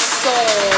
soul.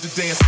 To dance.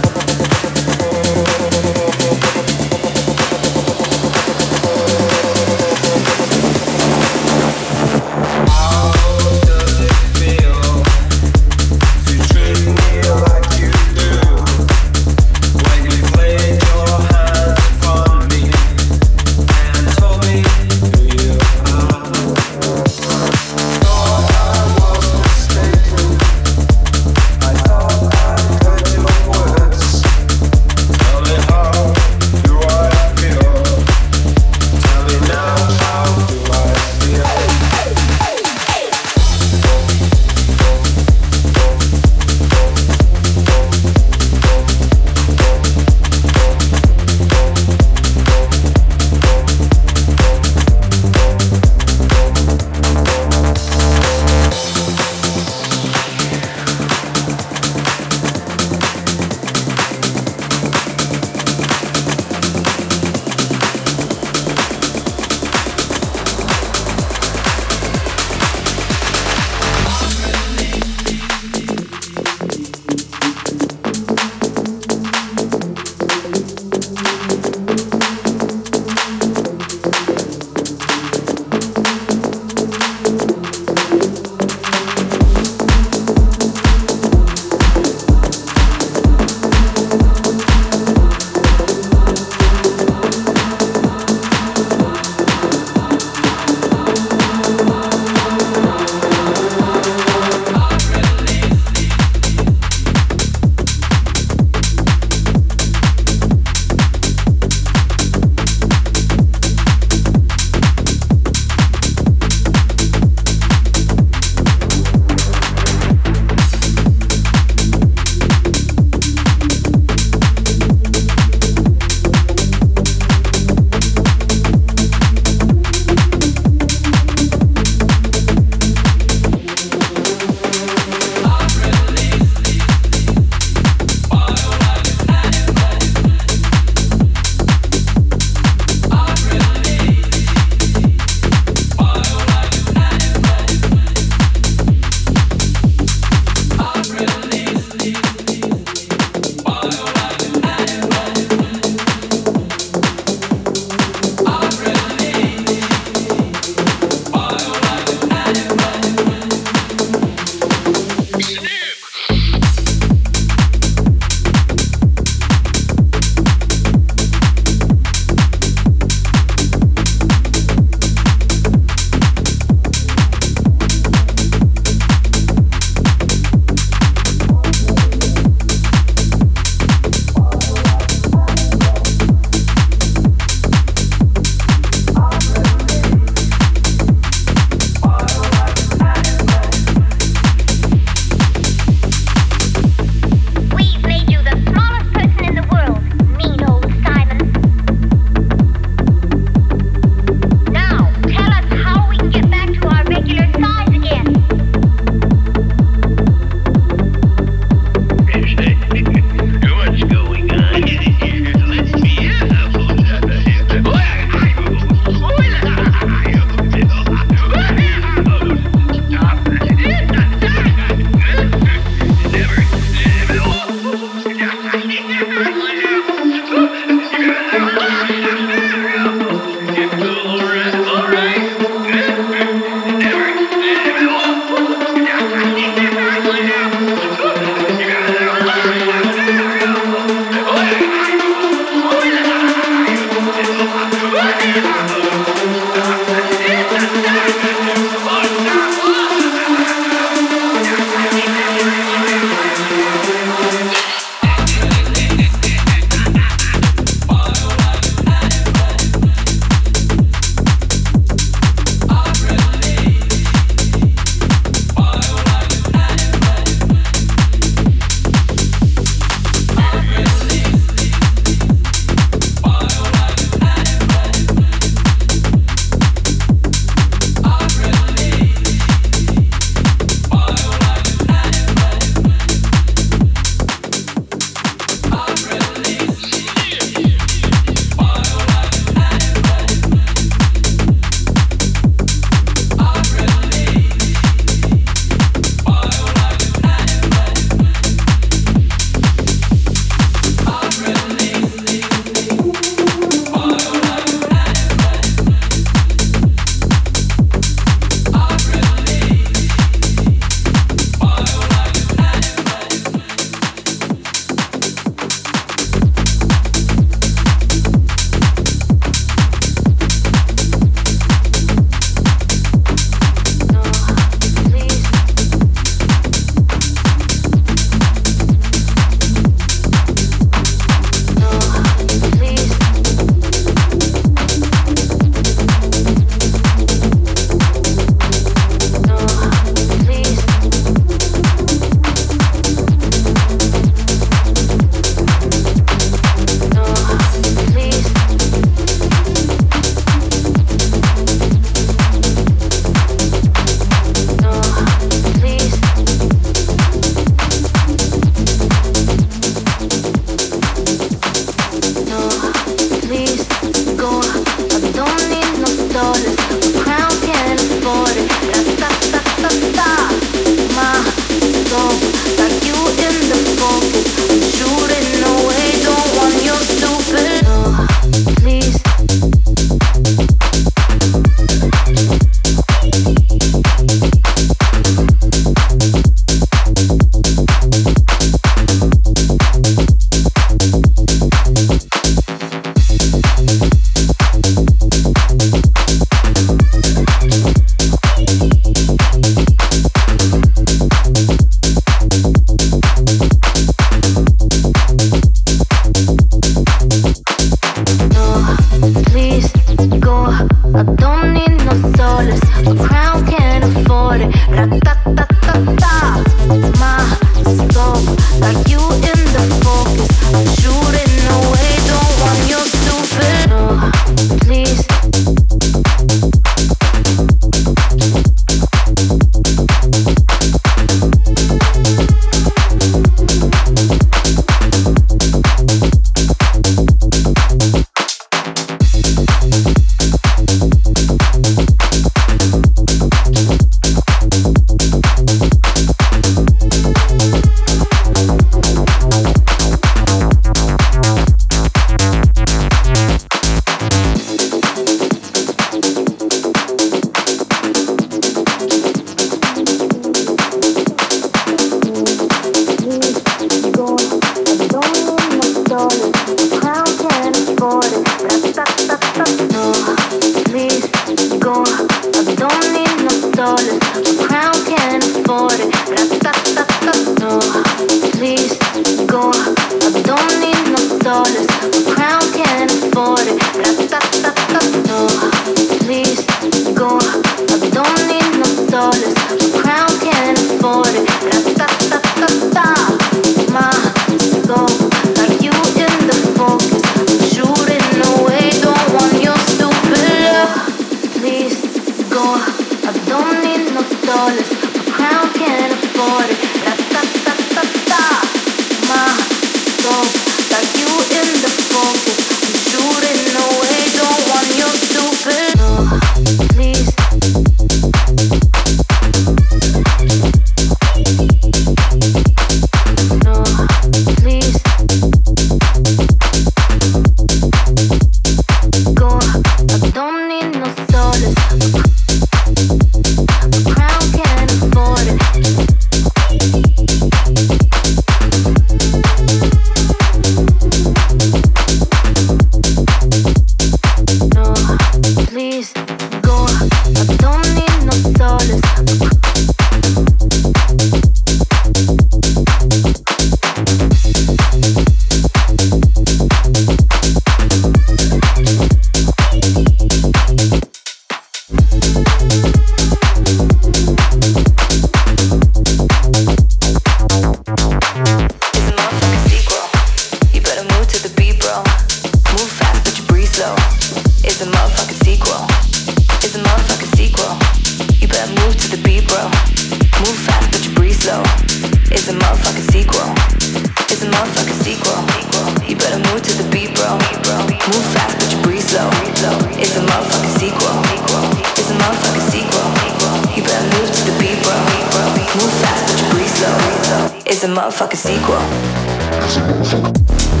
impossible.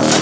love.